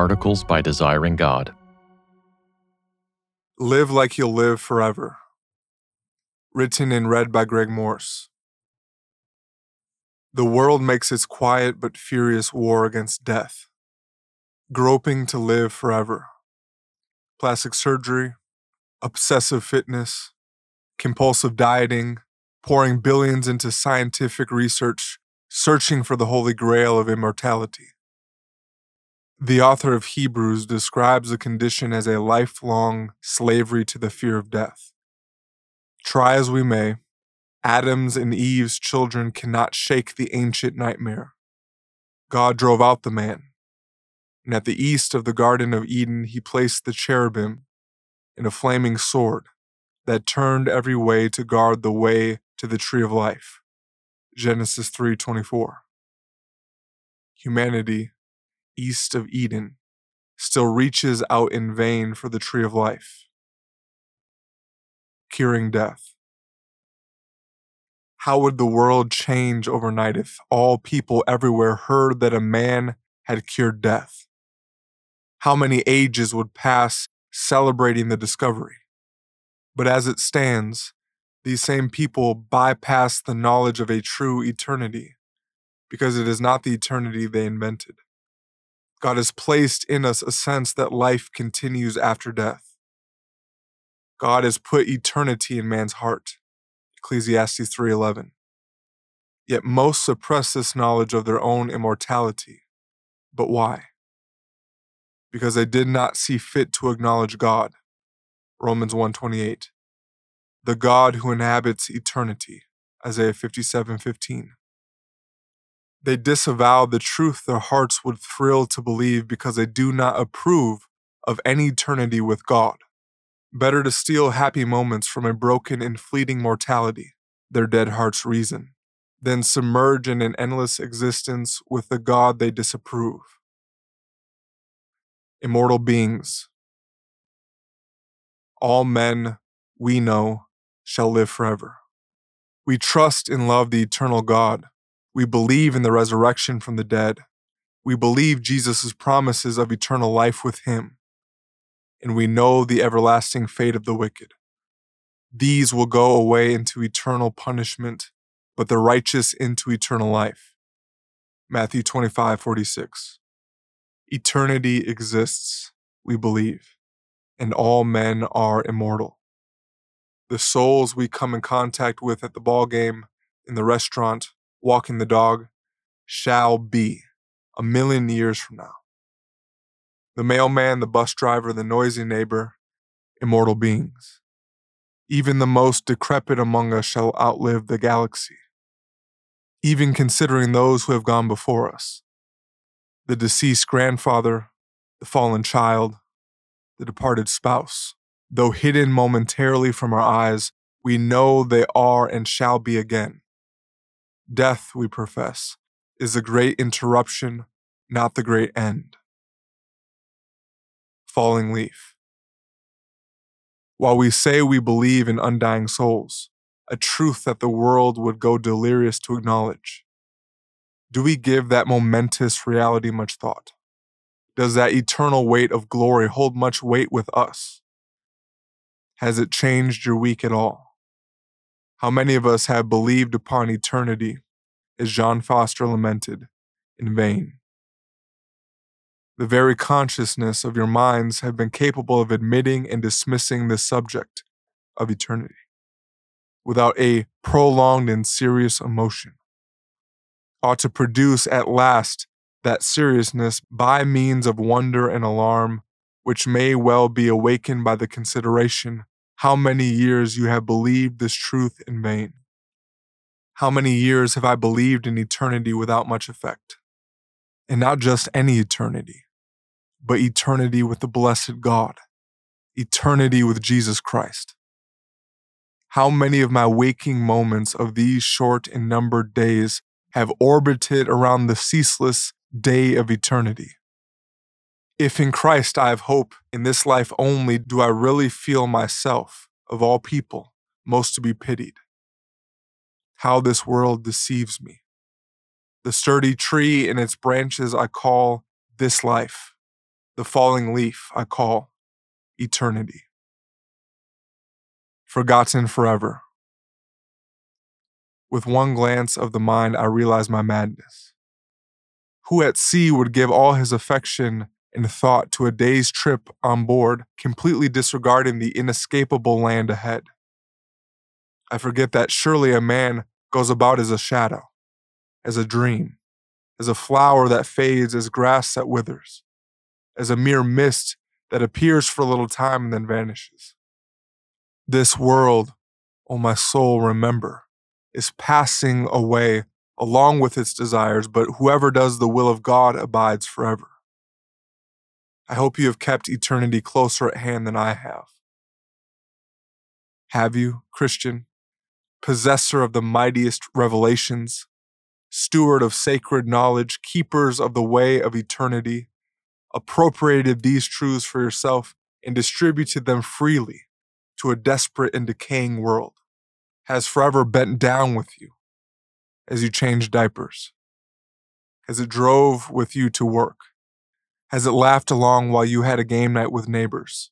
Articles by Desiring God. Live Like You'll Live Forever. Written and read by Greg Morse. The world makes its quiet but furious war against death, groping to live forever. Plastic surgery, obsessive fitness, compulsive dieting, pouring billions into scientific research, searching for the holy grail of immortality. The author of Hebrews describes the condition as a lifelong slavery to the fear of death. Try as we may, Adam's and Eve's children cannot shake the ancient nightmare. God drove out the man, and at the east of the Garden of Eden, he placed the cherubim and a flaming sword that turned every way to guard the way to the tree of life. Genesis 3:24. Humanity east of Eden still reaches out in vain for the tree of life. Curing death. How would the world change overnight if all people everywhere heard that a man had cured death? How many ages would pass celebrating the discovery? But as it stands, these same people bypass the knowledge of a true eternity because it is not the eternity they invented. God has placed in us a sense that life continues after death. God has put eternity in man's heart. Ecclesiastes 3:11. Yet most suppress this knowledge of their own immortality. But why? Because they did not see fit to acknowledge God. Romans 1:28. The God who inhabits eternity. Isaiah 57:15. They disavow the truth their hearts would thrill to believe because they do not approve of any eternity with God. Better to steal happy moments from a broken and fleeting mortality, their dead hearts reason, than submerge in an endless existence with the God they disapprove. Immortal beings. All men we know shall live forever. We trust and love the eternal God we believe in the resurrection from the dead. We believe Jesus' promises of eternal life with him. And we know the everlasting fate of the wicked. These will go away into eternal punishment, but the righteous into eternal life. Matthew 25, 46. Eternity exists, we believe, and all men are immortal. The souls we come in contact with at the ball game, in the restaurant, walking the dog shall be a million years from now. The mailman, the bus driver, the noisy neighbor, immortal beings. Even the most decrepit among us shall outlive the galaxy, even considering those who have gone before us the deceased grandfather, the fallen child, the departed spouse. Though hidden momentarily from our eyes, we know they are and shall be again. Death, we profess, is the great interruption, not the great end. Falling leaf. While we say we believe in undying souls, a truth that the world would go delirious to acknowledge, do we give that momentous reality much thought? Does that eternal weight of glory hold much weight with us? Has it changed your week at all? How many of us have believed upon eternity, as John Foster lamented, in vain? The very consciousness of your minds have been capable of admitting and dismissing the subject of eternity without a prolonged and serious emotion ought to produce at last that seriousness by means of wonder and alarm, which may well be awakened by the consideration how many years you have believed this truth in vain. How many years have I believed in eternity without much effect? And not just any eternity, but eternity with the blessed God, eternity with Jesus Christ. How many of my waking moments of these short and numbered days have orbited around the ceaseless day of eternity? If in Christ I have hope in this life only, do I really feel myself, of all people, most to be pitied? How this world deceives me. The sturdy tree and its branches I call this life, The falling leaf I call eternity. Forgotten forever. With one glance of the mind, I realize my madness. Who at sea would give all his affection and thought to a day's trip on board, completely disregarding the inescapable land ahead? I forget that surely a man goes about as a shadow, as a dream, as a flower that fades, as grass that withers, as a mere mist that appears for a little time and then vanishes. This world, O oh my soul, remember, is passing away along with its desires, but whoever does the will of God abides forever. I hope you have kept eternity closer at hand than I have. Have you, Christian, possessor of the mightiest revelations, steward of sacred knowledge, keepers of the way of eternity, appropriated these truths for yourself and distributed them freely to a desperate and decaying world? has forever bent down with you as you changed diapers? Has it drove with you to work? Has it laughed along while you had a game night with neighbors?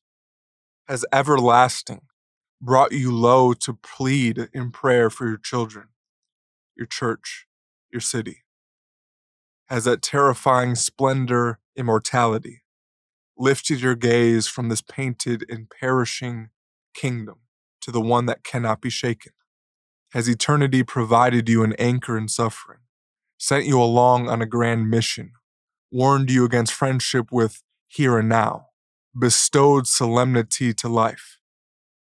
Has everlasting brought you low to plead in prayer for your children, your church, your city? Has that terrifying splendor, immortality, lifted your gaze from this painted and perishing kingdom to the one that cannot be shaken? Has eternity provided you an anchor in suffering, sent you along on a grand mission, warned you against friendship with here and now, bestowed solemnity to life,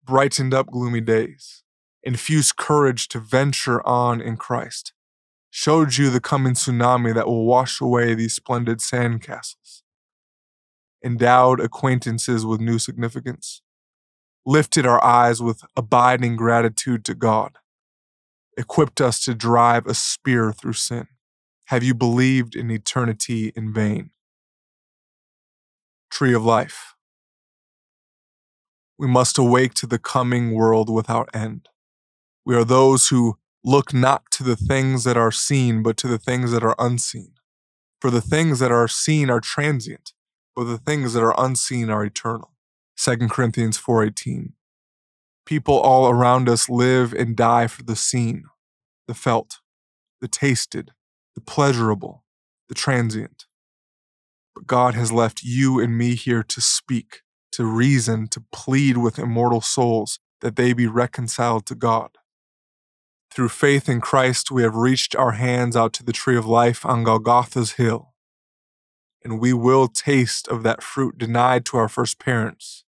brightened up gloomy days, infused courage to venture on in Christ, showed you the coming tsunami that will wash away these splendid sandcastles, endowed acquaintances with new significance, lifted our eyes with abiding gratitude to God equipped us to drive a spear through sin? Have you believed in eternity in vain? Tree of Life. We must awake to the coming world without end. We are those who look not to the things that are seen, but to the things that are unseen. For the things that are seen are transient, but the things that are unseen are eternal. 2 Corinthians 4:18. People all around us live and die for the seen, the felt, the tasted, the pleasurable, the transient. But God has left you and me here to speak, to reason, to plead with immortal souls that they be reconciled to God. Through faith in Christ, we have reached our hands out to the tree of life on Golgotha's hill, and we will taste of that fruit denied to our first parents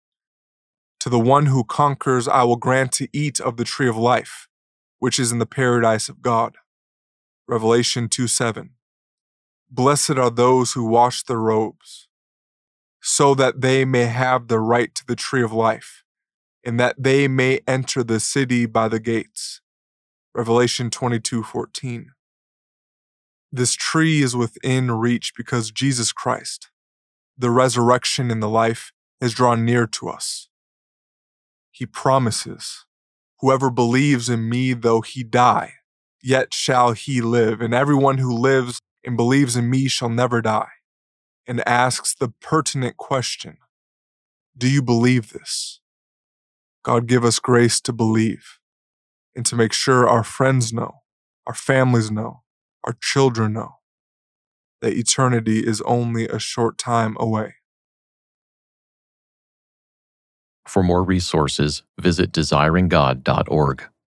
to the one who conquers, I will grant to eat of the tree of life, which is in the paradise of God. Revelation 2 7. Blessed are those who wash their robes, so that they may have the right to the tree of life, and that they may enter the city by the gates. Revelation 22 14. This tree is within reach because Jesus Christ, the resurrection and the life, is drawn near to us he promises, Whoever believes in me, though he die, yet shall he live, and everyone who lives and believes in me shall never die. And asks the pertinent question Do you believe this? God give us grace to believe and to make sure our friends know, our families know, our children know that eternity is only a short time away. For more resources, visit desiringgod.org.